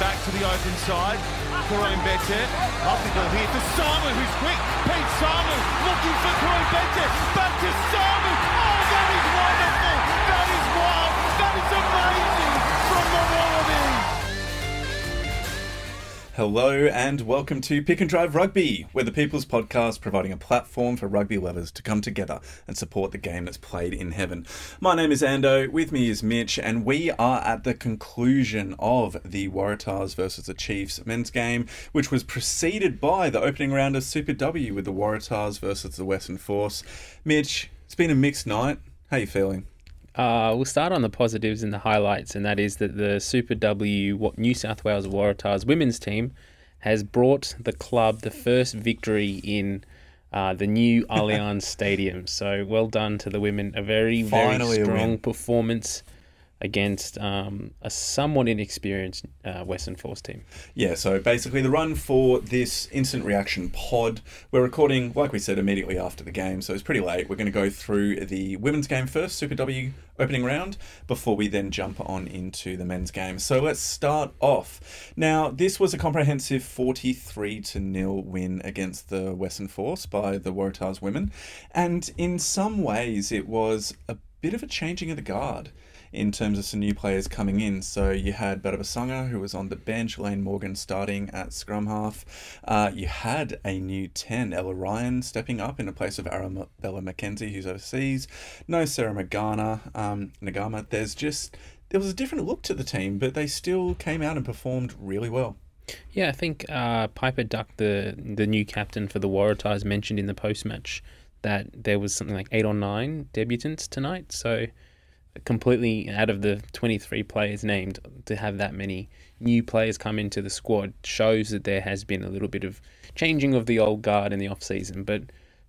back to the open side. Karoim Betcher. Up the ball here to Simon, who's quick. Pete Simon looking for Karoim Betcher. Back to Simon. Hello and welcome to Pick and Drive Rugby, where the People's Podcast providing a platform for rugby lovers to come together and support the game that's played in heaven. My name is Ando, with me is Mitch, and we are at the conclusion of the Waratahs versus the Chiefs men's game, which was preceded by the opening round of Super W with the Waratahs versus the Western Force. Mitch, it's been a mixed night. How are you feeling? Uh, we'll start on the positives and the highlights, and that is that the Super W New South Wales Waratahs women's team has brought the club the first victory in uh, the new Allianz Stadium. So well done to the women. A very, Finally very strong performance against um, a somewhat inexperienced uh, Western Force team. Yeah, so basically the run for this instant reaction pod, we're recording, like we said, immediately after the game, so it's pretty late. We're going to go through the women's game first, Super W opening round, before we then jump on into the men's game. So let's start off. Now, this was a comprehensive 43 to nil win against the Western Force by the Waratahs women, and in some ways it was a bit of a changing of the guard in terms of some new players coming in. So you had Badabasanga, who was on the bench, Layne Morgan starting at scrum half. Uh, you had a new 10, Ella Ryan, stepping up in the place of Arabella McKenzie, who's overseas. No Sarah Magana, um, Nagama. There's just, there was a different look to the team, but they still came out and performed really well. Yeah, I think uh, Piper Duck, the the new captain for the Waratahs, mentioned in the post match that there was something like eight or nine debutants tonight. So completely out of the 23 players named to have that many new players come into the squad shows that there has been a little bit of changing of the old guard in the off season but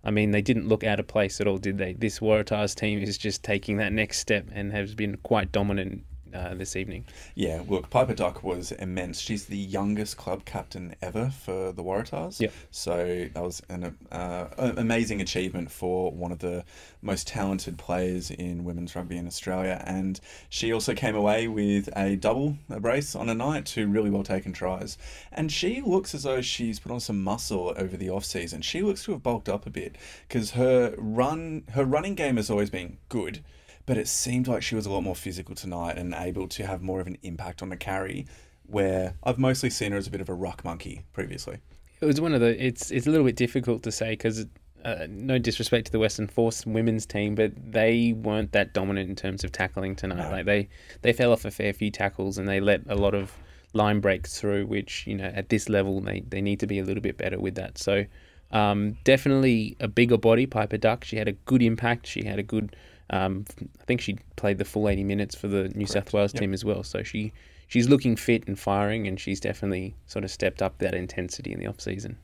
I mean they didn't look out of place at all did they? This Waratahs team is just taking that next step and has been quite dominant uh, this evening Yeah, look, Piper Duck was immense. She's the youngest club captain ever for the Waratahs. Yep. So that was an uh, amazing achievement for one of the most talented players in women's rugby in Australia. And she also came away with a double a brace on a night, two really well taken tries. And she looks as though she's put on some muscle over the off season. She looks to have bulked up a bit because her run her running game has always been good but it seemed like she was a lot more physical tonight and able to have more of an impact on the carry. Where I've mostly seen her as a bit of a ruck monkey previously. it was one of the it's it's a little bit difficult to say because uh, no disrespect to the Western Force women's team, but they weren't that dominant in terms of tackling tonight. Like they they fell off a fair few tackles and they let a lot of line breaks through, which you know at this level they they need to be a little bit better with that. So um, definitely a bigger body, Piper Duck. She had a good impact. She had a good. Um, I think she played the full 80 minutes for the New South Wales team as well. So she she's looking fit and firing, and she's definitely sort of stepped up that intensity in the off season.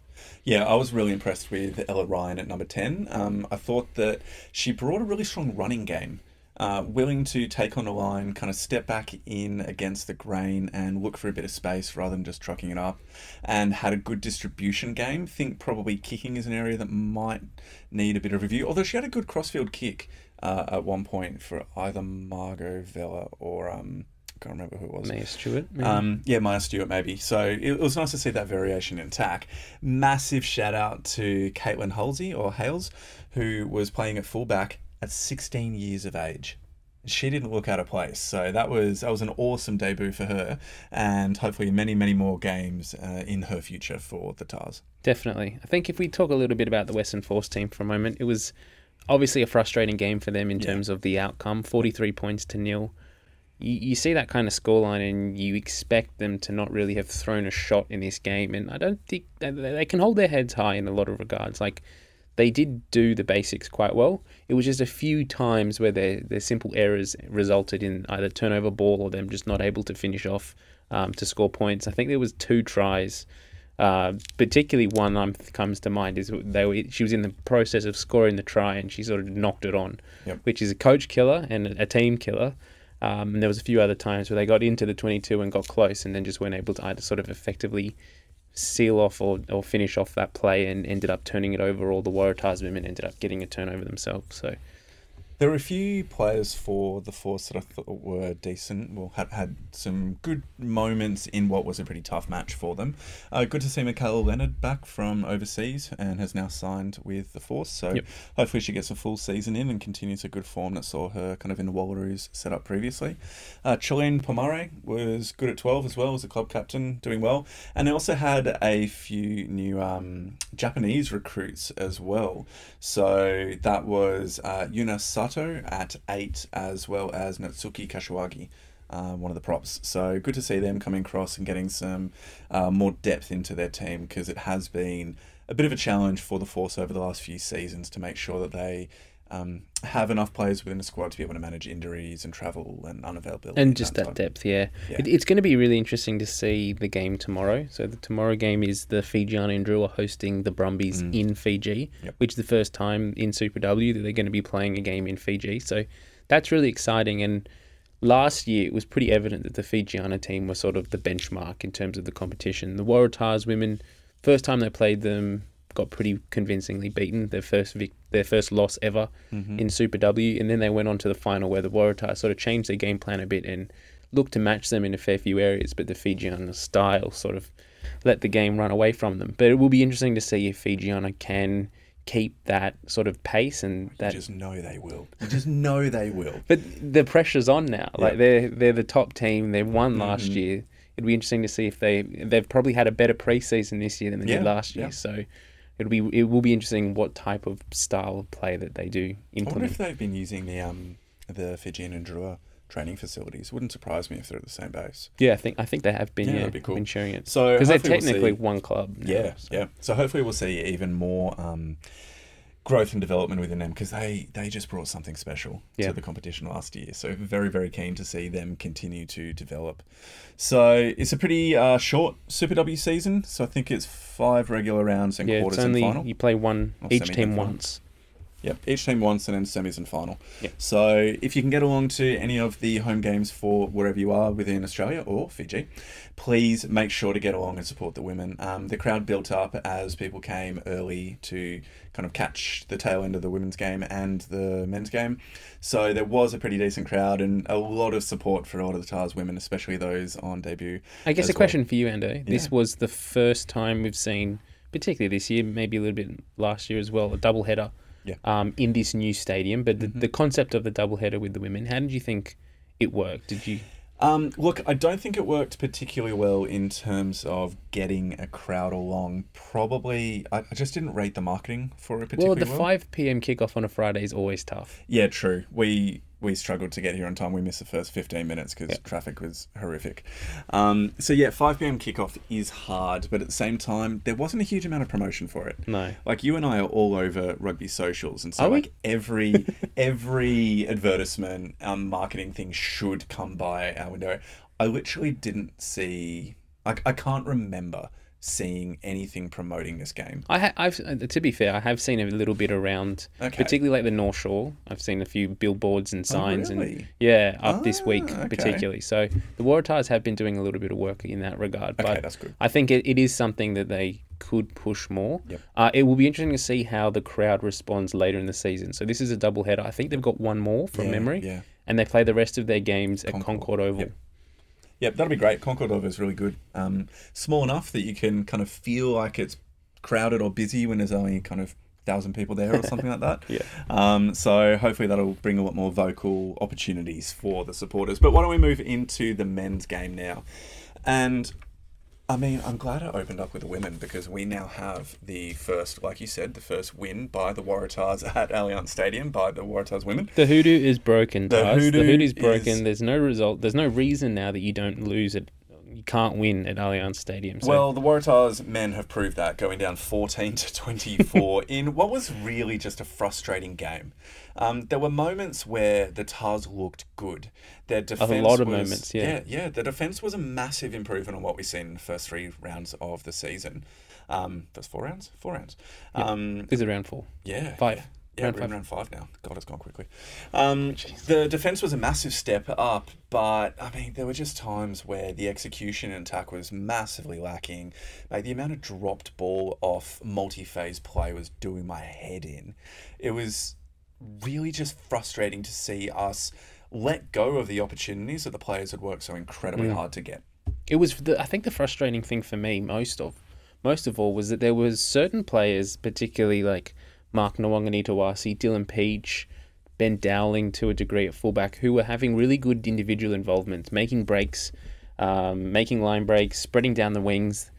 Yeah, I was really impressed with Ella Ryan at number 10. Um, I thought that she brought a really strong running game. Uh, willing to take on a line, kind of step back in against the grain and look for a bit of space rather than just trucking it up, and had a good distribution game. Think probably kicking is an area that might need a bit of review. Although she had a good crossfield kick uh, at one point for either Margot Vella or um, I can't remember who it was. Maya Stewart. maybe? Um, yeah, Maya Stewart maybe. So it, it was nice to see that variation in attack. Massive shout out to Caitlin Halsey or Hales, who was playing at fullback at 16 years of age. She didn't look out of place, so that was that was an awesome debut for her, and hopefully many many more games uh, in her future for the Tars. Definitely. I think if we talk a little bit about the Western Force team for a moment, it was obviously a frustrating game for them in terms of the outcome 43 points to nil. You, you see that kind of scoreline and you expect them to not really have thrown a shot in this game. And I don't think they, they can hold their heads high in a lot of regards. Like, they did do the basics quite well. It was just a few times where their, their simple errors resulted in either turnover ball or them just not able to finish off um, to score points. I think there was two tries uh, particularly one um, comes to mind is they were, she was in the process of scoring the try and she sort of knocked it on, Yep. which is a coach killer and a, a team killer. Um, and there was a few other times where they got into the 22 and got close and then just weren't able to either sort of effectively seal off or, or finish off that play and ended up turning it over. All the Waratahs women ended up getting a turnover themselves. So There were a few players for the Force that I thought were decent. Well, had, had some good moments in what was a pretty tough match for them. Uh, good to see Michaela Leonard back from overseas and has now signed with the Force. So Yep. hopefully she gets a full season in and continues a good form that saw her kind of in the Wallaroos set up previously. Uh, Chilean Pomare was good at 12 as well as a club captain, doing well. And they also had a few new um, Japanese recruits as well. So that was uh, Yuna Sato at 8 as well as Natsuki Kashiwagi. Uh, one of the props. So good to see them coming across and getting some uh, more depth into their team because it has been a bit of a challenge for the Force over the last few seasons to make sure that they um, have enough players within the squad to be able to manage injuries and travel and unavailability. and just that time. depth, yeah. Yeah. It, it's going to be really interesting to see the game tomorrow. So the tomorrow game is the Fijiana and Drua hosting the Brumbies in Fiji, Mm. Yep. which is the first time in Super W that they're going to be playing a game in Fiji. So that's really exciting. And last year it was pretty evident that the Fijiana team were sort of the benchmark in terms of the competition. The Waratahs women, first time they played them, got pretty convincingly beaten. Their first vic- their first loss ever in Super W, and then they went on to the final where the Waratahs sort of changed their game plan a bit and looked to match them in a fair few areas, but the Fijiana style sort of let the game run away from them. But it will be interesting to see if Fijiana can keep that sort of pace and You just know they will. You just know they will. but the pressure's on now. Like they're they're the top team. They won last Mhm. year. It'd be interesting to see if they they've probably had a better preseason this year than they Yeah, did last year. yeah. So it'll be it will be interesting what type of style of play that they do I wonder if they've been using the um the Fijian and Drua training facilities. Wouldn't surprise me if they're at the same base. yeah, I think I think they have been Yeah, yeah, that'd be cool. been sharing it So because they're we'll technically see- one club. now, Yeah, so. yeah. So hopefully we'll see even more um, growth and development within them because they they just brought something special Yeah. to the competition last year. So very very keen to see them continue to develop. So it's a pretty uh, short Super W season. So I think it's five regular rounds and Yeah, quarters it's only and final. you play one each team once. Yep, each team once and then semis and final. Yep. So if you can get along to any of the home games for wherever you are within Australia or Fiji, please make sure to get along and support the women. Um, the crowd built up as people came early to kind of catch the tail end of the women's game and the men's game. So there was a pretty decent crowd and a lot of support for a lot of the TARS women, especially those on debut. I guess a well. question for you, Ando. This was the first time we've seen, particularly this year, maybe a little bit last year as well, a double header Yeah. um, in this new stadium. But the, Mhm. the concept of the double header with the women, how did you think it worked? Did you? Um, look, I don't think it worked particularly well in terms of getting a crowd along. Probably, I, I just didn't rate the marketing for it Well, the well. 5 p.m. kickoff on a Friday is always tough. Yeah, true. We we struggled to get here on time. We missed the first fifteen minutes because Yep. traffic was horrific. Um, so yeah, five pm kickoff is hard, but at the same time, there wasn't a huge amount of promotion for it. No. Like you and I are all over rugby socials, and so Are we? every every advertisement, um, marketing thing should come by our window. I literally didn't see. Like I can't remember seeing anything promoting this game. I ha- I've uh, to be fair, I have seen a little bit around, Okay. particularly like the North Shore. I've seen a few billboards and signs, and really? yeah, up this Ah, week okay. particularly. So the Waratahs have been doing a little bit of work in that regard. Okay, but that's good. I think it, it is something that they could push more. Yep. Uh, it will be interesting to see how the crowd responds later in the season. So this is a double header. I think they've got one more from Yeah, memory, Yeah. and they play the rest of their games at Concord, Concord Oval. yep. Yep, that'll be great. Concord Oval is really good. Um, small enough that you can kind of feel like it's crowded or busy when there's only kind of thousand people there or something like that. Yeah. Um, so hopefully that'll bring a lot more vocal opportunities for the supporters. But why don't we move into the men's game now? And I mean, I'm glad I opened up with the women because we now have the first, like you said, the first win by the Waratahs at Allianz Stadium by the Waratahs women. The hoodoo is broken, The Taz. The hoodoo hoodoo's broken. is- There's no result. There's no reason now that you don't lose it. You can't win at Allianz Stadium. So Well, the Waratahs men have proved that, going down 14 to 24 in what was really just a frustrating game. Um, there were moments where the Tars looked good. Their defense a lot of was- moments, yeah. yeah, yeah. The defense was a massive improvement on what we've seen in the first three rounds of the season. Um, first four rounds, four rounds. Um, this is it round four. yeah, Five. Yeah, yeah Round five. round five now. God, it's gone quickly. Um, the defense was a massive step up, but I mean, there were just times where the execution and attack was massively lacking. Like the amount of dropped ball off multi-phase play was doing my head in. It was really just frustrating to see us let go of the opportunities that the players had worked so incredibly hard to get. it was the, I think the frustrating thing for me most of most of all was that there was certain players, particularly like Mark Nawaqanitawase, Dylan Pietsch, Ben Dowling to a degree at fullback, who were having really good individual involvement, making breaks, um, making line breaks, spreading down the wings,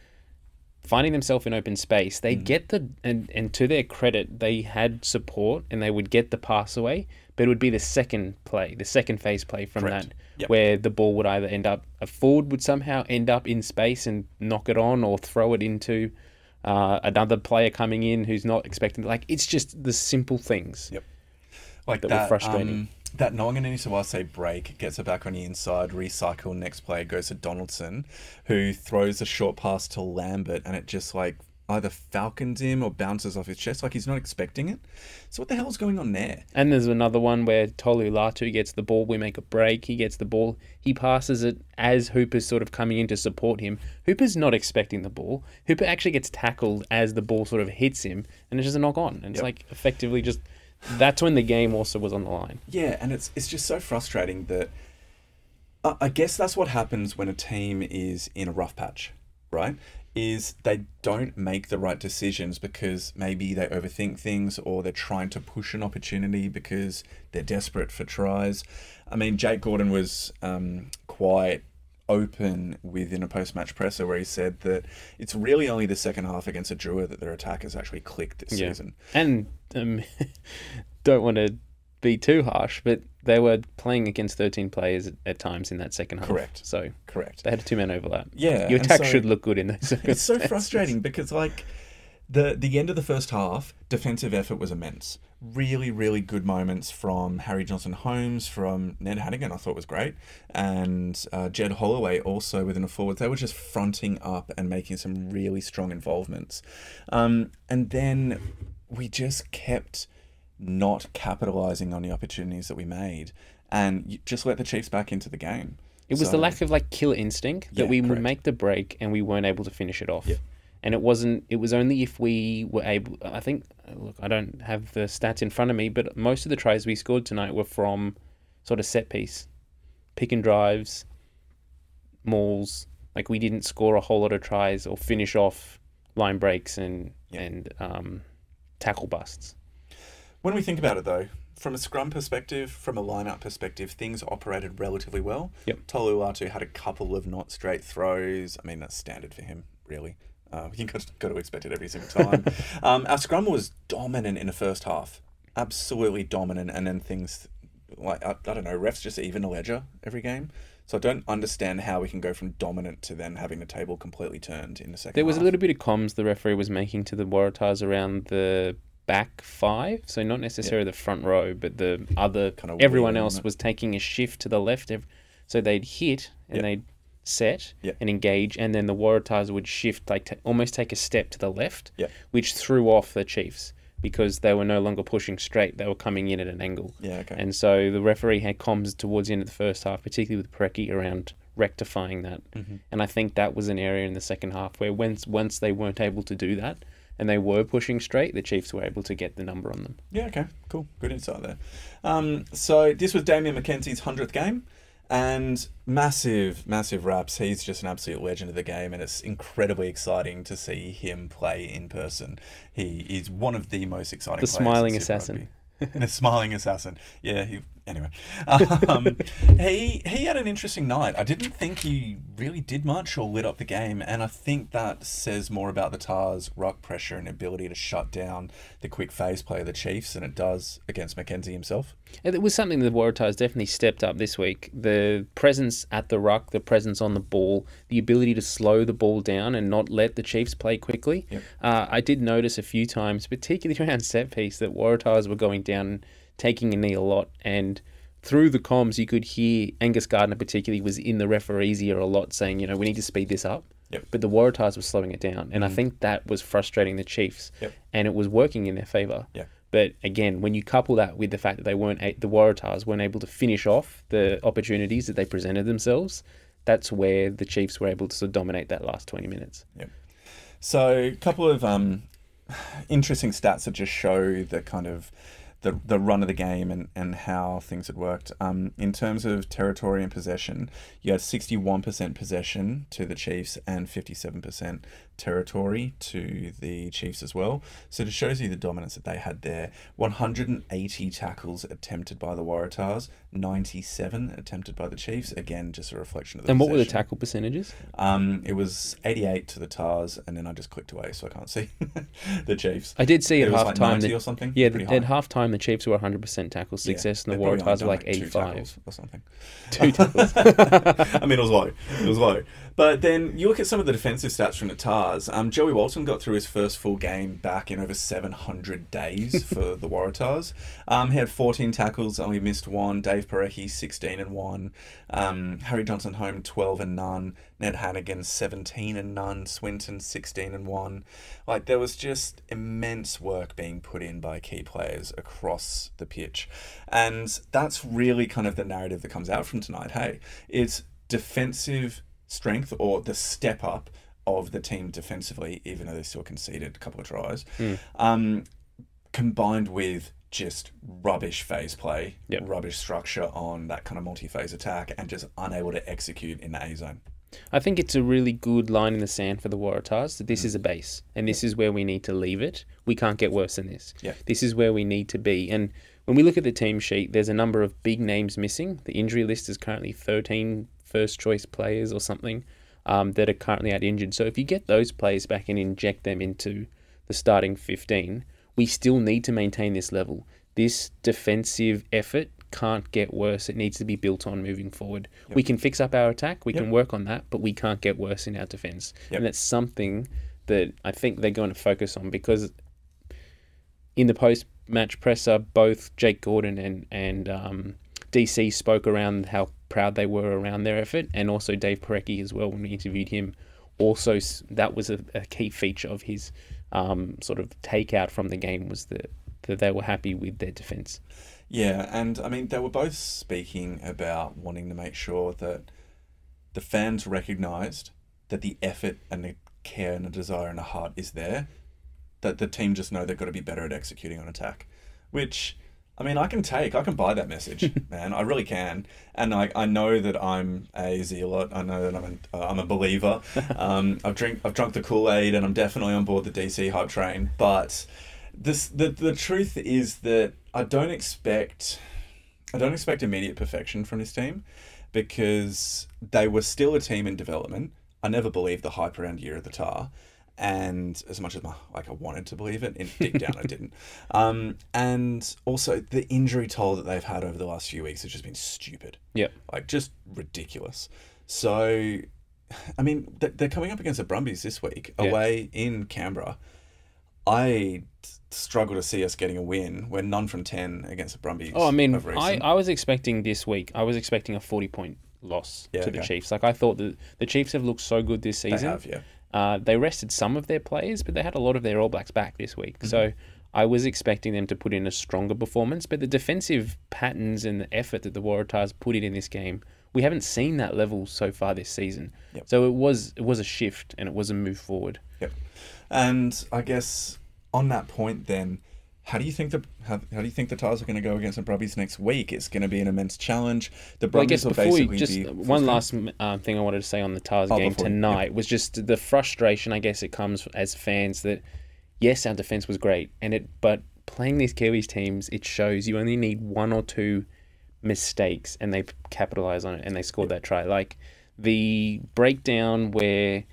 finding themselves in open space. They'd get the and, and to their credit, they had support and they would get the pass away, but it would be the second play, the second phase play from Correct. that Yep. where the ball would either end up a forward would somehow end up in space and knock it on or throw it into uh, another player coming in who's not expecting like it's just the simple things Yep. Like That that were that, frustrating. Um, that Nawaqanitawase break gets it back on the inside, recycle, next player goes to Donaldson, who throws a short pass to Lambert, and it just like either falcons him or bounces off his chest, like he's not expecting it. So what the hell's going on there? and there's another one where Tolu Latu gets the ball we make a break he gets the ball he passes it as Hooper's sort of coming in to support him Hooper's not expecting the ball Hooper actually gets tackled as the ball sort of hits him and it's just a knock on and it's Yep. like effectively just that's when the game also was on the line Yeah, and it's it's just so frustrating that I I guess that's what happens when a team is in a rough patch, right? Is they don't make the right decisions because maybe they overthink things or they're trying to push an opportunity because they're desperate for tries. I mean, Jake Gordon was um, quite open within a post-match presser where he said that it's really only the second half against a Drua that their attack has actually clicked this Yeah. season. And um, don't want to be too harsh, but they were playing against 13 players at, at times in that second half. Correct. So Correct. they had a two man overlap. Yeah, Your attack so- should look good in those it's so frustrating because like the the end of the first half defensive effort was immense really really good moments from harry johnson holmes from ned hannigan i thought was great and uh, jed holloway also within a forward they were just fronting up and making some really strong involvements um, and then we just kept not capitalizing on the opportunities that we made and just let the chiefs back into the game It was So- the lack of like killer instinct that Yeah, we would make the break and we weren't able to finish it off. Yeah. And it wasn't. It was only if we were able. I think. Look, I don't have the stats in front of me, but most of the tries we scored tonight were from sort of set piece, pick and drives, mauls. Like we didn't score a whole lot of tries or finish off line breaks and Yeah. and um, tackle busts. When we think about it, though, from a scrum perspective, from a lineup perspective, things operated relatively well. Yep. Tolu Latu had a couple of not straight throws. I mean, that's standard for him, really. Uh, you got, got to expect it every single time. um, our scrum was dominant in the first half, absolutely dominant, and then things like I, I don't know, refs just even a ledger every game. So I don't understand how we can go from dominant to then having the table completely turned in the second. There was a little bit of comms the referee was making to the Waratahs around the back five, so not necessarily the front row, but the other. Kinda everyone else was taking a shift to the left, so they'd hit and Yep. they'd set Yep. and engage, and then the Waratahs would shift, like ta almost take a step to the left, which threw off the Chiefs because they were no longer pushing straight; they were coming in at an angle. Yeah, okay. And so the referee had comms towards the end of the first half, particularly with Preki, around rectifying that. Mm-hmm. And I think that was an area in the second half where once once they weren't able to do that and they were pushing straight, the Chiefs were able to get the number on them. Yeah, okay, cool. Good insight there. Um, so this was Damian McKenzie's 100th game and massive, massive raps. He's just an absolute legend of the game and it's incredibly exciting to see him play in person. He is one of the most exciting The smiling assassin. Rugby. the smiling assassin. Yeah, he anyway. Um, he he had an interesting night. I didn't think he really did much or lit up the game, and I think that says more about the Tars' ruck pressure and ability to shut down the quick phase play of the Chiefs than it does against McKenzie himself. It was something that the Waratahs definitely stepped up this week. The presence at the ruck, the presence on the ball, the ability to slow the ball down and not let the Chiefs play quickly. Yep. Uh, I did notice a few times, particularly around set piece, that Waratahs were going down, taking a knee a lot, and through the comms you could hear Angus Gardner particularly was in the referee's ear a lot, saying, you know, we need to speed this up. Yep. But the Waratahs were slowing it down, and I think that was frustrating the Chiefs, Yep. and it was working in their favour. Yeah. But again, when you couple that with the fact that they weren't a- the Waratahs weren't able to finish off the opportunities that they presented themselves, that's where the Chiefs were able to sort of dominate that last twenty minutes. Yep. So, a couple of um, interesting stats that just show the kind of the the run of the game and, and how things had worked. Um, in terms of territory and possession, you had sixty one percent possession to the Chiefs and fifty seven percent territory to the Chiefs as well. So it shows you the dominance that they had there. One hundred and eighty tackles attempted by the Waratahs, ninety seven attempted by the Chiefs. Again, just a reflection of the And what were the tackle percentages? Um, it was eighty eight to the Tars, and then I just clicked away, so I can't see the Chiefs. I did see It at half like time 90 that or something. yeah, Pretty at half time the Chiefs were 100% tackle Yeah, success, and the Waratahs were like two 85. tackles or something. Two tackles. I mean, it was low. It was low. But then you look at some of the defensive stats from the Tars. Um, Joey Walton got through his first full game back in over 700 days for the Waratahs. Um, he had 14 tackles, only missed one. Dave Porecki, 16 and 1. Um, Harry Johnson Home, 12 and none. Ned Hannigan, 17 and none. Swinton, 16 and 1. Like, there was just immense work being put in by key players across the pitch. And that's really kind of the narrative that comes out from tonight. Hey, it's defensive strength or the step up of the team defensively, even though they still conceded a couple of tries, um, combined with just rubbish phase play, Yep. rubbish structure on that kind of multi phase attack, and just unable to execute in the A zone. I think it's a really good line in the sand for the Waratahs that Mm. this is a base and this is where we need to leave it. We can't get worse than this. Yeah. This is where we need to be. And when we look at the team sheet, there's a number of big names missing. The injury list is currently 13 first choice players or something um, that are currently out injured. So if you get those players back and inject them into the starting 15, we still need to maintain this level. This defensive effort can't get worse. It needs to be built on moving forward. We can fix up our attack, we Yep. can work on that, but we can't get worse in our defense. Yep. And that's something that I think they're going to focus on because in the post match presser, both Jake Gordon and, and um, DC spoke around how proud they were around their effort, and also Dave Porecki as well when we interviewed him. Also, that was a, a key feature of his um, sort of takeout from the game was that, that they were happy with their defense. Yeah, and I mean, they were both speaking about wanting to make sure that the fans recognised that the effort and the care and the desire and the heart is there, that the team just know they've got to be better at executing on attack. Which, I mean, I can take, I can buy that message, man. I really can. And I, I know that I'm a zealot. I know that I'm a, uh, I'm a believer. Um, I've drink, I've drunk the Kool Aid, and I'm definitely on board the DC hype train. But this, the the truth is that I don't expect, I don't expect immediate perfection from this team, because they were still a team in development. I never believed the hype around Year of the Tar, and as much as my, like I wanted to believe it, in deep down I didn't. Um, and also the injury toll that they've had over the last few weeks has just been stupid, Yeah, like just ridiculous. So, I mean, they're coming up against the Brumbies this week away in Canberra. I struggle to see us getting a win. We're none from ten against the Brumbies. Oh, I mean, I. I was expecting this week, I was expecting a 40 point loss Yeah, to the okay. Chiefs. Like, I thought that the Chiefs have looked so good this they season. have, yeah. Uh, they rested some of their players, but they had a lot of their All Blacks back this week. Mm-hmm. So I was expecting them to put in a stronger performance, but the defensive patterns and the effort that the Waratahs put in in this game, we haven't seen that level so far this season. Yep. So it was it was a shift and it was a move forward. Yep. And I guess on that point, then, how do you think the how, how do you think the Tars are going to go against the Brumbies next week? It's going to be an immense challenge. The Brumbies Well, I guess before basically just one last um, thing I wanted to say on the Tars Oh, game before we- tonight was just the frustration. I guess it comes as fans that yes, our defense was great, and it but playing these Kiwis teams, it shows you only need one or two mistakes and they capitalize on it and they scored that try. Like the breakdown where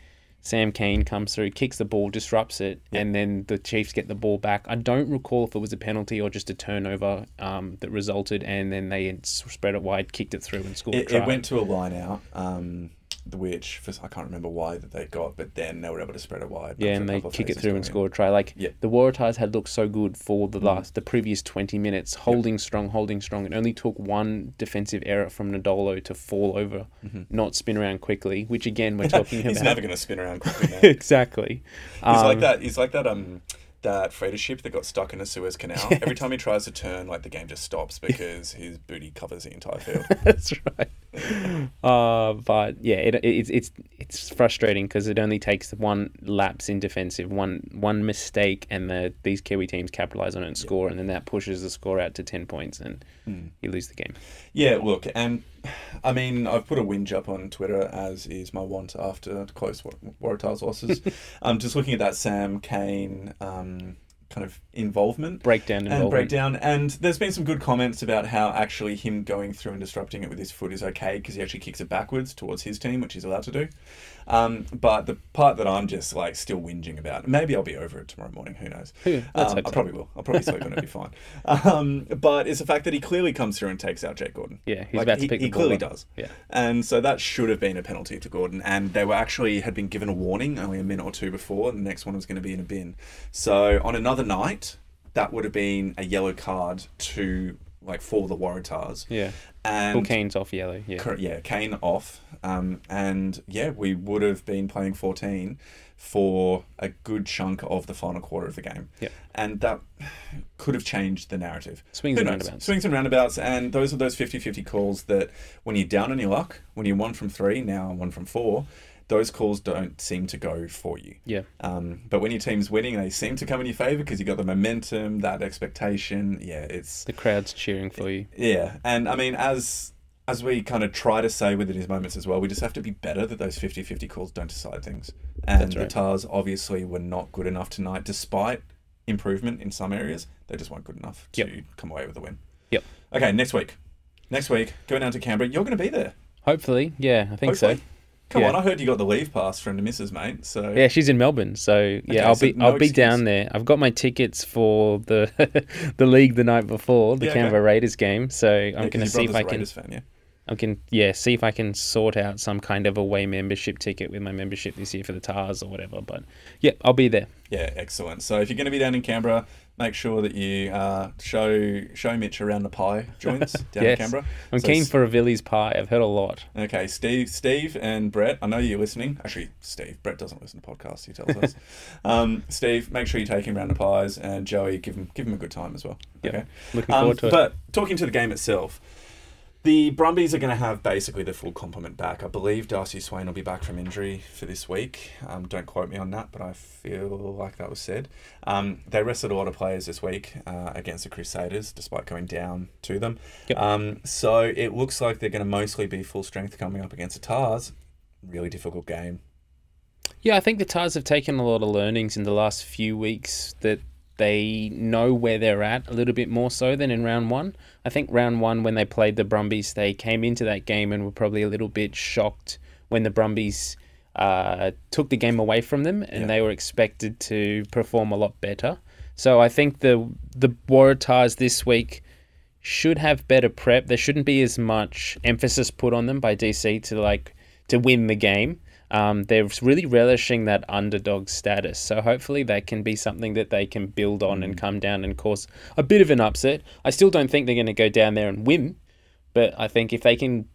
Sam Cane comes through, kicks the ball, disrupts it, and then the Chiefs get the ball back. I don't recall if it was a penalty or just a turnover um, that resulted, and then they spread it wide, kicked it through, and scored It, it went to a line out, um, which for, I can't remember why that they got, but then they were able to spread it wide. yeah, and they kick it through and score a try. Like Yeah. Mm. the Waratahs had looked so good for the last, the previous twenty minutes, holding strong, holding strong. It only took one defensive error from Nadolo to fall over, not spin around quickly. Which again, we're talking Mm-hmm. He's never going to spin around quickly exactly. He's like Um, that. He's like that. Um, that freighter ship that got stuck in a Suez Canal. Every time he tries to turn, like the game just stops because his booty covers the entire field. That's right. Uh, but yeah, it, it's it's it's frustrating because it only takes one lapse in defensive, one one mistake, and the these Kiwi teams capitalize on it and score, and then that pushes the score out to ten points, and you lose the game. Yeah, look, and I mean, I've put a whinge up on Twitter, as is my want after close War- Waratahs losses. um, just looking at that Sam Cane um, kind of involvement. Breakdown and involvement. breakdown. And there's been some good comments about how actually him going through and disrupting it with his foot is okay because he actually kicks it backwards towards his team, which he's allowed to do. Um, but the part that I'm just like still whinging about, maybe I'll be over it tomorrow morning. Who knows? Let's Um, I so. probably will. I'll probably sleep and it'll be fine. Um, but it's the fact that he clearly comes through and takes out Jake Gordon. Yeah, he's Like, about to he, pick he the ball clearly does. Yeah. And so that should have been a penalty to Gordon. And they were actually had been given a warning only a minute or two before, and the next one was going to be in a bin. So on another night, that would have been a yellow card to like for the Waratahs. Yeah. And Well, Cane's off yellow. Yeah. Cor- yeah, Cane off. Um, and yeah, we would have been playing 14 for a good chunk of the final quarter of the game. Yep. And that could have changed the narrative. Swings and roundabouts. Swings and roundabouts. And those are those 50 50 calls that when you're down on your luck, when you're one from three, now one from four, those calls don't seem to go for you. Yeah. Um, but when your team's winning, they seem to come in your favor because you got the momentum, that expectation. Yeah, it's The crowd's cheering for you. yeah, and I mean, as as we kind of try to say within his moments as well, we just have to be better that those 50-50 calls don't decide things. And right. the Tars obviously were not good enough tonight, despite improvement in some areas. They just weren't good enough to Yep. come away with a win. Yep. Okay, next week. Next week, going down to Canberra. You're going to be there. Hopefully, yeah, I think Hopefully. so. Come Yeah. on, I heard you got the leave pass from the missus, mate. So Yeah, she's in Melbourne, so yeah, Okay, I'll so be no I'll be down there. I've got my tickets for the the league the night before the Yeah, okay. Canberra Raiders game, so I'm Yeah, gonna see if I can Raiders fan, yeah. I can yeah see if I can sort out some kind of away membership ticket with my membership this year for the Tars or whatever. But yeah, I'll be there. Yeah, excellent. So if you're going to be down in Canberra, make sure that you uh, show show Mitch around the pie joints down in Canberra. I'm So keen for a Villiers pie. I've heard a lot. Okay, Steve, Steve, and Brett. I know you're listening. Actually, Steve, Brett doesn't listen to podcasts. He tells us. um, Steve, make sure you take him around the pies, and Joey, give him give him a good time as well. Yep. Okay. Looking Um, forward to it. but talking to the game itself, the Brumbies are going to have basically the full complement back. I believe Darcy Swain will be back from injury for this week. Um, don't quote me on that, but I feel like that was said. Um, they rested a lot of players this week uh, against the Crusaders, despite going down to them. Yep. Um, so it looks like they're going to mostly be full strength coming up against the Tars. Really difficult game. Yeah, I think the Tars have taken a lot of learnings in the last few weeks that they know where they're at a little bit more so than in round one. I think round one, when they played the Brumbies, they came into that game and were probably a little bit shocked when the Brumbies uh, took the game away from them and Yeah. they were expected to perform a lot better. So I think the the Waratahs this week should have better prep. There shouldn't be as much emphasis put on them by DC to like to win the game. Um, they're really relishing that underdog status. So hopefully that can be something that they can build on and come down and cause a bit of an upset. I still don't think they're going to go down there and win, but I think if they can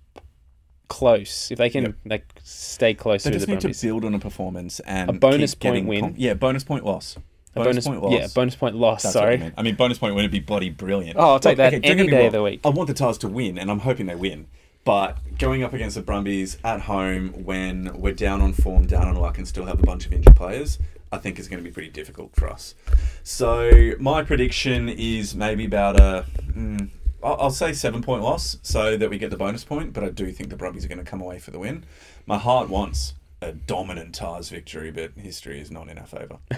close, if they can Yep. like stay close They to just the need to Brumbies, build on a performance and A bonus point win. yeah, bonus point loss. a bonus, point loss. yeah, bonus point loss. That's what I sorry, mean. I mean, bonus point win would be bloody brilliant. Oh, I'll take that don't any day of the week. I want the Tars to win, and I'm hoping they win. But going up against the Brumbies at home when we're down on form, down on luck, and still have a bunch of injured players, I think is going to be pretty difficult for us. So my prediction is maybe about a. Mm, I'll say seven point loss so that we get the bonus point, but I do think the Brumbies are going to come away for the win. My heart wants a dominant Tars victory, but history is not in our favour.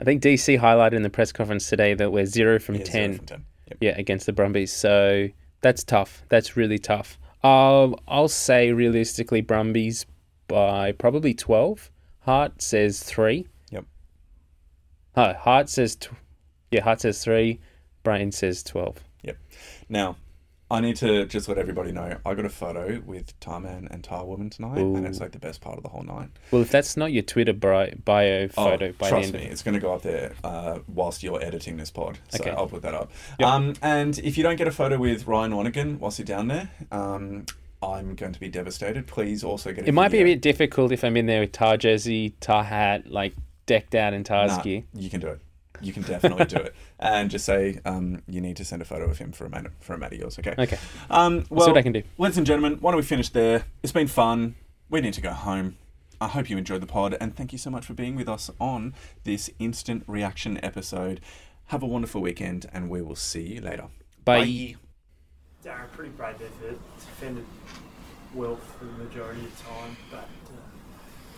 I think DC highlighted in the press conference today that we're zero from Yeah, zero ten. from 10. Yep. Yeah, against the Brumbies. So that's tough. That's really tough. Um, I'll say realistically, Brumbies by probably 12. Hart says three. Yep. Oh, Hart says, tw- yeah, Hart says three. Brain says 12. Yep. Now, I need to just let everybody know I got a photo with Tar Man and Tar Woman tonight, and it's like the best part of the whole night. Well, if that's not your Twitter bio photo by the Oh, trust end me, it's going to go up there uh, whilst you're editing this pod. So Okay. I'll put that up. Yep. Um, and if you don't get a photo with Ryan Lonergan whilst you're down there, um, I'm going to be devastated. Please also get. A It might be a bit difficult if I'm in there with tar jersey, tar hat, like decked out in Tars Nah, gear. You can do it. you can definitely do it. And just say um, you need to send a photo of him for a man for a mate of yours. Okay. Okay. Um, well, see what I can do. ladies and gentlemen, why don't we finish there? It's been fun. We need to go home. I hope you enjoyed the pod, and thank you so much for being with us on this instant reaction episode. Have a wonderful weekend, and we will see you later. Bye. Darren, pretty brave effort. Defended well for the majority of the time, but uh,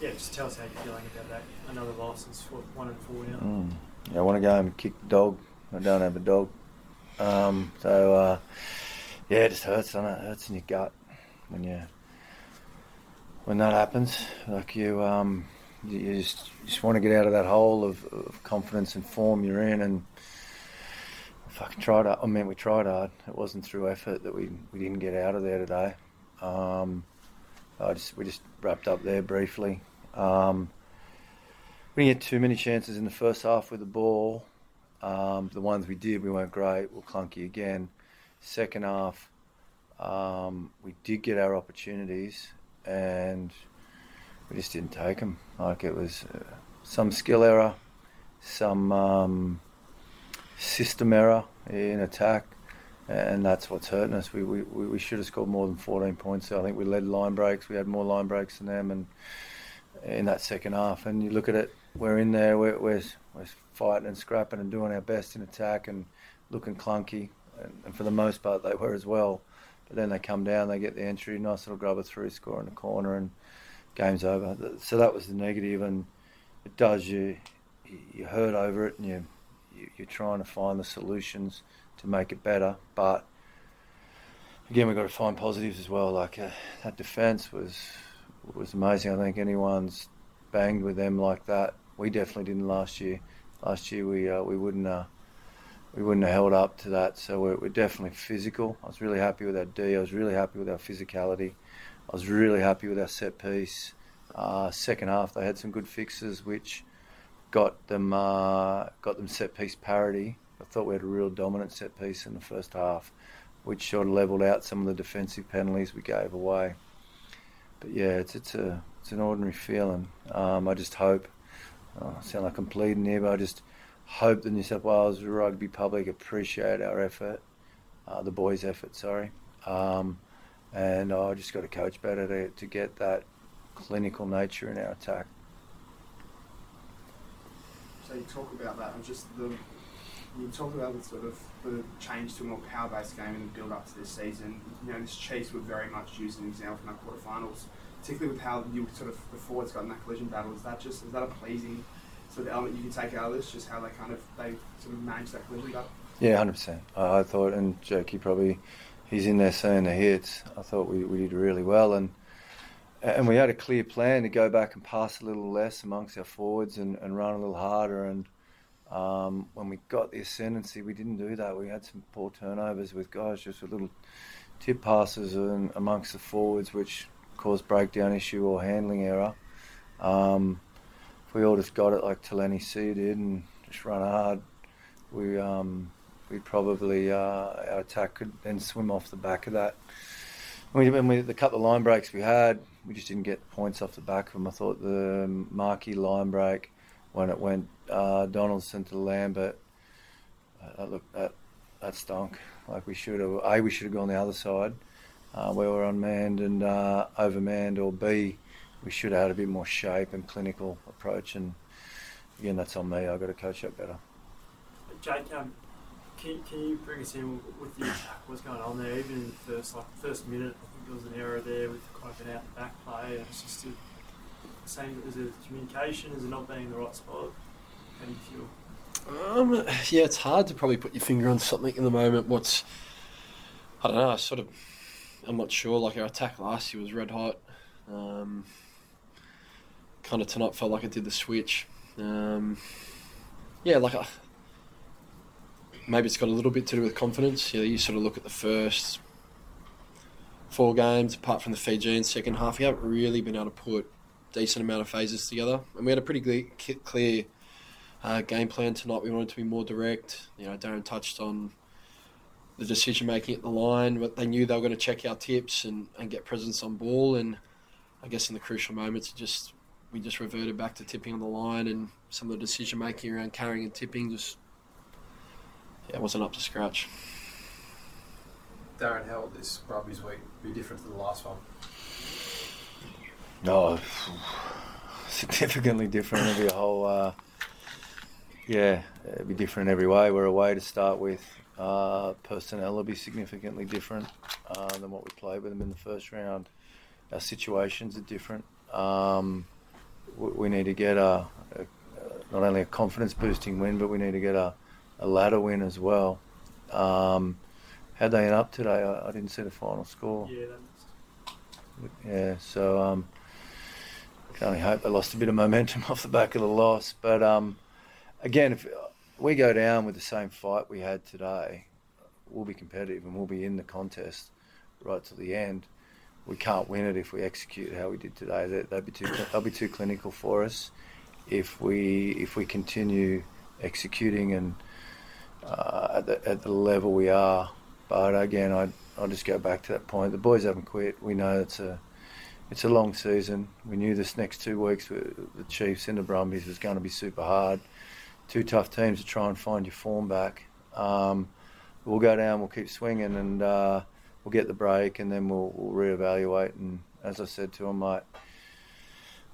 yeah, just tell us how you're feeling about that. Another loss is what one and four now. Mm. I want to go home and kick the dog. I don't have a dog. Um, so, uh, yeah, it just hurts, doesn't it? It hurts in your gut when you when that happens. Like you, um, you, just you just want to get out of that hole of, of confidence and form you're in, and fucking tried. I mean, we tried hard. It wasn't through effort that we we didn't get out of there today. Um, I just we just wrapped up there briefly. Um, we didn't get too many chances in the first half with the ball. Um, the ones we did, we weren't great. We're clunky again. Second half, um, we did get our opportunities, and we just didn't take them. Like it was uh, some skill error, some um, system error in attack, and that's what's hurting us. We, we, we should have scored more than 14 points. I think we led line breaks. We had more line breaks than them, and in that second half. And you look at it, we're in there, we're, we're, we're fighting and scrapping and doing our best in attack and looking clunky. And, and for the most part, they were as well. But then they come down, they get the entry, nice little grubber through, score in the corner, and game's over. So that was the negative, and it does you you hurt over it, and you, you you're trying to find the solutions to make it better. But again, we've got to find positives as well. Like uh, that defence was was amazing. I think anyone's banged with them like that. We definitely didn't last year. Last year we uh, we wouldn't uh, we wouldn't have held up to that. So we're, we're definitely physical. I was really happy with our D. I was really happy with our physicality. I was really happy with our set piece. Uh, second half they had some good fixes which got them uh, got them set piece parity. I thought we had a real dominant set piece in the first half, which sort of levelled out some of the defensive penalties we gave away but yeah, it's it's a it's an ordinary feeling. Um, I just hope. Oh, I sound like I'm pleading here, but I just hope the New South Wales rugby public appreciate our effort, uh, the boys' effort. Sorry, um, and I just got to coach better to to get that clinical nature in our attack. So you talk about that and just the you talk about the sort of the change to a more power-based game and the build-up to this season. You know, this Chiefs were very much used as an example from our quarterfinals, particularly with how you sort of the forwards got in that collision battle. Is that just is that a pleasing sort of element you can take out of this? Just how they kind of they sort of managed that collision battle. Yeah, hundred percent. I thought, and Jackie probably he's in there seeing the hits. I thought we, we did really well, and and we had a clear plan to go back and pass a little less amongst our forwards and, and run a little harder and um, when we got the ascendancy, we didn't do that. We had some poor turnovers with guys just with little tip passes and amongst the forwards, which caused breakdown issue or handling error. Um, if we all just got it like Taleni Seu did and just run hard, we um, we probably uh, our attack could then swim off the back of that. We, when we the couple of line breaks we had, we just didn't get points off the back of them. I thought the marquee line break when it went uh, Donaldson to Lambert. Uh, look, that that stunk. Like we should have. A, we should have gone the other side, uh, we were unmanned and uh, overmanned. Or B, we should have had a bit more shape and clinical approach. And again, that's on me. I've got to coach that better. Jake, um, can, can you bring us in with the what's going on there? Even in the first like first minute, I think there was an error there with quite a bit out the back play. It's just a, saying is it communication? Is it not being in the right spot? How do you feel? Um, yeah, it's hard to probably put your finger on something in the moment. What's I don't know. I sort of I'm not sure. Like our attack last year was red hot. Um, kind of tonight felt like I did the switch. Um, yeah, like I, maybe it's got a little bit to do with confidence. You, you sort of look at the first four games, apart from the Fijian second half, we haven't really been able to put decent amount of phases together. And we had a pretty clear uh, game plan tonight. We wanted to be more direct. You know, Darren touched on the decision making at the line, but they knew they were going to check our tips and, and get presence on ball. And I guess in the crucial moments, just we just reverted back to tipping on the line, and some of the decision making around carrying and tipping just yeah, wasn't up to scratch. Darren, how will this Brumbies week be different to the last one? No, significantly different. It'll be a whole, uh, yeah, it'll be different in every way. We're away to start with. Uh, personnel will be significantly different uh, than what we played with them in the first round. Our situations are different. Um, we, we need to get a, a, not only a confidence boosting win, but we need to get a, a ladder win as well. Um, how'd they end up today? I, I didn't see the final score. Yeah, Yeah, so um, can only hope they lost a bit of momentum off the back of the loss. But um, again, if we go down with the same fight we had today, we'll be competitive and we'll be in the contest right to the end. We can't win it if we execute how we did today. They, they'll be too be too clinical for us if we if we continue executing and uh, at, the, at the level we are. But again, I I'll just go back to that point. The boys haven't quit. We know it's a it's a long season. We knew this next two weeks with the Chiefs and the Brumbies was going to be super hard. Two tough teams to try and find your form back. Um, we'll go down. We'll keep swinging, and uh, we'll get the break, and then we'll, we'll reevaluate. And as I said to him, mate,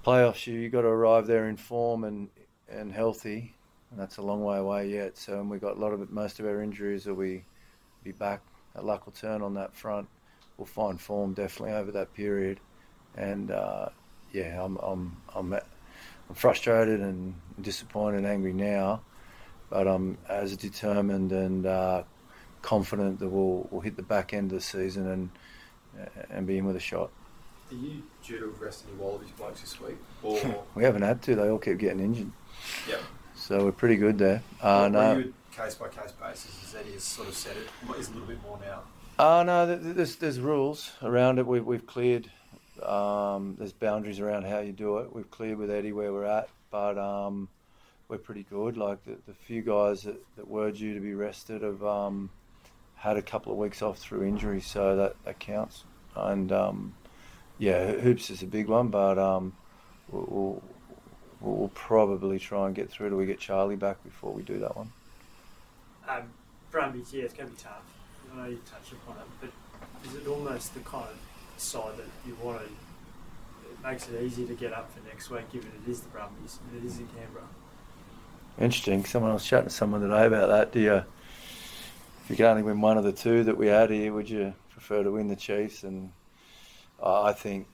playoffs you got to arrive there in form and and healthy, and that's a long way away yet. So, and we got a lot of it. Most of our injuries will be be back. Luck will turn on that front. We'll find form definitely over that period, and uh, yeah, I'm I'm I'm I'm frustrated and disappointed and angry now, but I'm as determined and uh, confident that we'll we'll hit the back end of the season and and be in with a shot. Are you due to rest any Wallabies blokes this week? Or We haven't had to; they all keep getting injured, yep. so we're pretty good there. Uh, no, you case by case basis, as Eddie has sort of said it, is a little bit more now. Uh, no, th- th- there's there's rules around it. We've we've cleared. Um, there's boundaries around how you do it. We've cleared with Eddie where we're at, but um, we're pretty good. Like the, the few guys that, that were due to be rested have um, had a couple of weeks off through injury, so that, that counts. And um, yeah, hoops is a big one, but um, we'll, we'll we'll probably try and get through till we get Charlie back before we do that one. Um, Brumbies, yeah, it's going to be tough. I know you touched upon it, but is it almost the kind of side that you want to? It makes it easy to get up for next week, given it is the Brumbies and it is in Canberra. Interesting. Someone was chatting to someone today about that. Do you, if you could only win one of the two that we had here, would you prefer to win the Chiefs? And I think,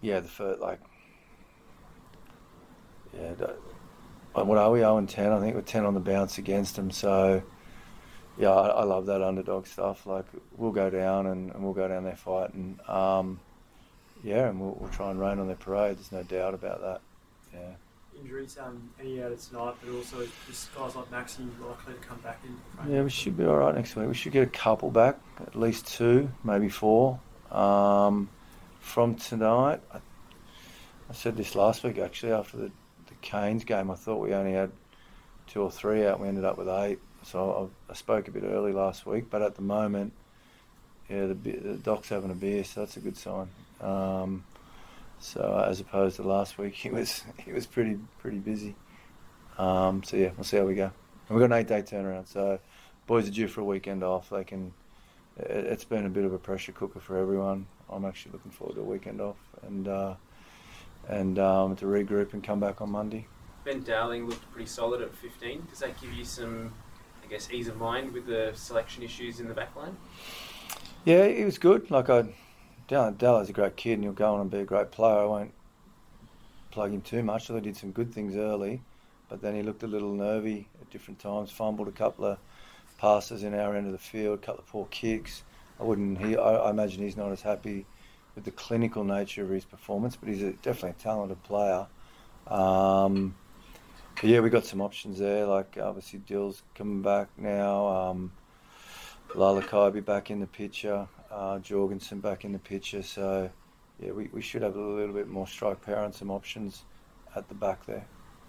yeah, the first like, yeah, what are we? zero and ten. I think we're ten on the bounce against them. So, yeah, I, I love that underdog stuff. Like we'll go down and, and we'll go down there fighting. Um, yeah, and we'll, we'll try and rain on their parade. There's no doubt about that. Yeah. Injuries, um, any out tonight, but also just guys like Maxi likely to come back in. Yeah, we should be all right next week. We should get a couple back, at least two, maybe four. Um, from tonight, I, I said this last week actually after the, the Canes game. I thought we only had two or three out. We ended up with eight. So I, I spoke a bit early last week, but at the moment, yeah, the, the doc's having a beer, so that's a good sign. Um, so as opposed to last week, he was he was pretty pretty busy. Um, so yeah, we'll see how we go. And we've got an eight day turnaround, so boys are due for a weekend off. They can. it- It's been a bit of a pressure cooker for everyone. I'm actually looking forward to a weekend off and uh, and um, to regroup and come back on Monday. Ben Dowling looked pretty solid at 15. Does that give you some, I guess, ease of mind with the selection issues in the back line? Yeah, he was good. Like I, Dal Dallas is a great kid, and he'll go on and be a great player. I won't plug him too much. So he did some good things early, but then he looked a little nervy at different times. Fumbled a couple of passes in our end of the field, a couple of poor kicks. I wouldn't. He, I, I imagine he's not as happy with the clinical nature of his performance, but he's a, definitely a talented player. Um, but yeah, we got some options there. Like obviously, Dill's coming back now. Um, Lalakai be back in the picture. Uh, Jorgensen back in the picture. So yeah, we, we should have a little bit more strike power and some options at the back there.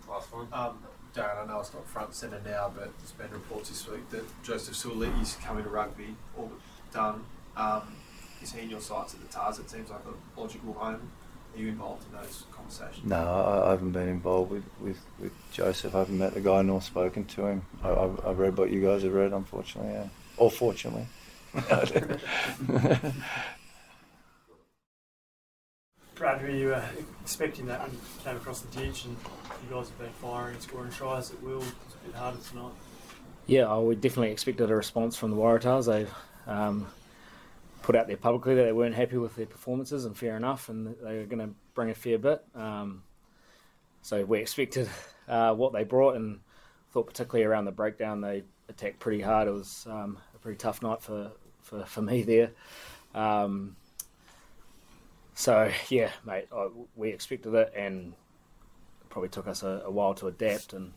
Last one. Um, Darren, I know it's not front centre now, but there's been reports this week that Joseph Suaalii's coming to rugby, all but done. Um, is he in your sights at the Tahs? It seems like a logical home. Are you involved in those conversations? No, I, I haven't been involved with, with, with Joseph. I haven't met the guy nor spoken to him. I, I've, I've read what you guys have read, unfortunately, yeah. Or fortunately. Brad, were you uh, expecting that when you came across the ditch and you guys have been firing and scoring tries at will? It's a bit harder tonight. Yeah, I would definitely expected a response from the Waratahs. They um, put out there publicly that they weren't happy with their performances, and fair enough, and they were going to bring a fair bit. Um, so we expected uh, what they brought, and thought particularly around the breakdown they attacked pretty hard. It was um, a pretty tough night for, for, for me there. Um, so yeah, mate, I, we expected it, and it probably took us a, a while to adapt. And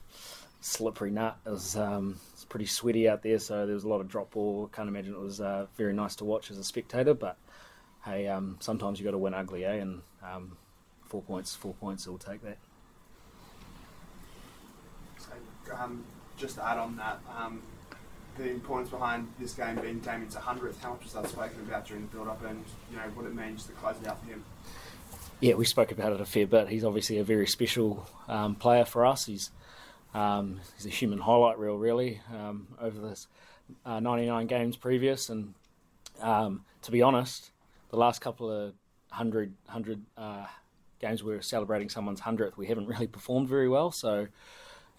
slippery nut. It was, um, it was pretty sweaty out there, so there was a lot of drop ball. Can't imagine it was uh, very nice to watch as a spectator. But hey, um, sometimes you got to win ugly, eh? And um, four points, four points, it will take that. So, um, just to add on that, um, the importance behind this game being Damian's 100th, how much was that spoken about during the build-up and, you know, what it means to close it out for him? Yeah, we spoke about it a fair bit. He's obviously a very special um, player for us. He's um, he's a human highlight reel, really, um, over this uh, 99 games previous. And um, to be honest, the last couple of hundred hundred uh, games we are celebrating someone's hundredth, we haven't really performed very well. So,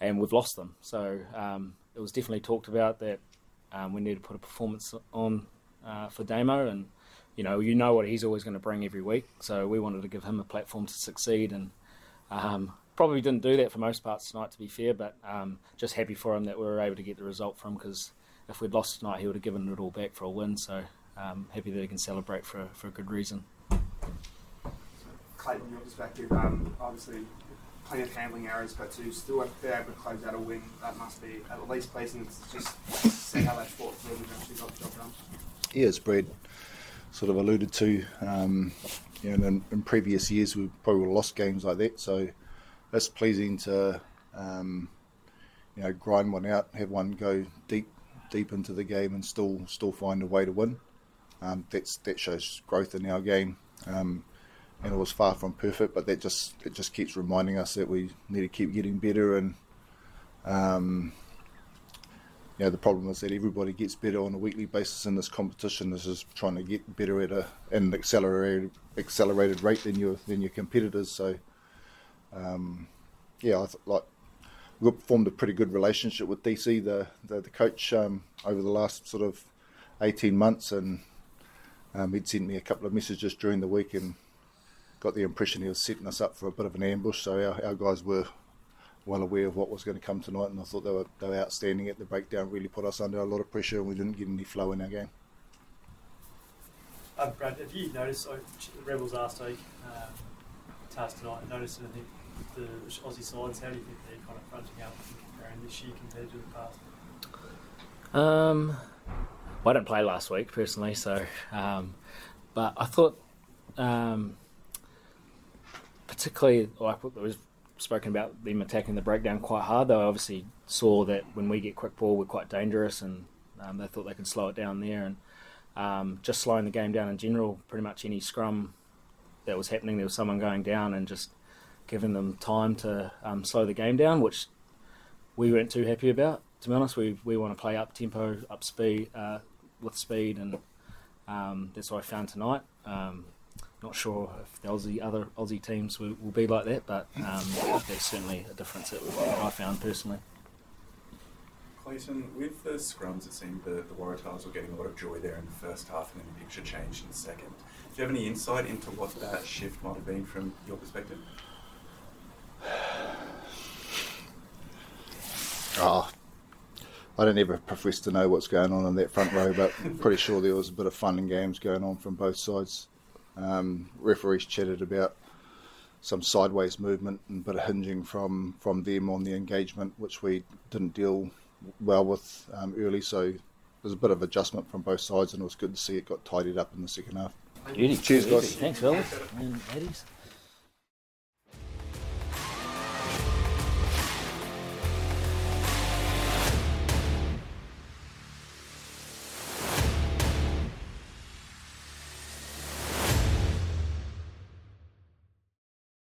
and we've lost them. So um, it was definitely talked about that um, we need to put a performance on uh, for Damo, and you know you know what he's always going to bring every week. So we wanted to give him a platform to succeed, and um, probably didn't do that for most parts tonight, to be fair. But um, just happy for him that we were able to get the result from because if we'd lost tonight, he would have given it all back for a win. So um, happy that he can celebrate for for a good reason. Clayton, your perspective, um, obviously plenty of handling errors, but to still be able to close out a win, that must be at least pleasing to just see how they fought through and actually got the job done. Yeah, as Brad sort of alluded to, um, you know, in, in, previous years we probably lost games like that, so it's pleasing to, um, you know, grind one out, have one go deep, deep into the game, and still still find a way to win. Um, that's that shows growth in our game. Um, and it was far from perfect, but that just it just keeps reminding us that we need to keep getting better. And um, you know, the problem is that everybody gets better on a weekly basis in this competition. This is trying to get better at a an accelerated accelerated rate than your than your competitors. So um, yeah, I th- like we formed a pretty good relationship with DC, the the, the coach, um, over the last sort of eighteen months, and um, he'd sent me a couple of messages during the week and got the impression he was setting us up for a bit of an ambush. So our, our guys were well aware of what was going to come tonight, and I thought they were they were outstanding at the breakdown. Really put us under a lot of pressure, and we didn't get any flow in our game. Uh, Brad, have you noticed the Rebels week, um, task tonight, noticed anything the Aussie sides? How do you think they're kind of fronting up comparing this year compared to the past? Um, well, I didn't play last week personally, so um, but I thought um, particularly like what was spoken about them attacking the breakdown quite hard. They obviously saw that when we get quick ball, we're quite dangerous, and um, they thought they could slow it down there. And um, just slowing the game down in general, pretty much any scrum that was happening, there was someone going down, and just giving them time to um, slow the game down, which we weren't too happy about. To be honest, we we want to play up tempo, up speed, uh, with speed, and um, that's what I found tonight. Um, not sure if the Aussie other Aussie teams will, will be like that, but um, that's certainly a difference that I found personally. Clayton, with the scrums, it seemed the, the Waratahs were getting a lot of joy there in the first half, and then the picture changed in the second. Do you have any insight into what that shift might have been from your perspective? Oh, I don't ever profess to know what's going on in that front row, but I'm pretty sure there was a bit of fun and games going on from both sides. Um, referees chatted about some sideways movement and a bit of hinging from, from them on the engagement, which we didn't deal well with um, early. So there's a bit of adjustment from both sides, and it was good to see it got tidied up in the second half. Beauty. Cheers, guys. Thanks, fellas and ladies.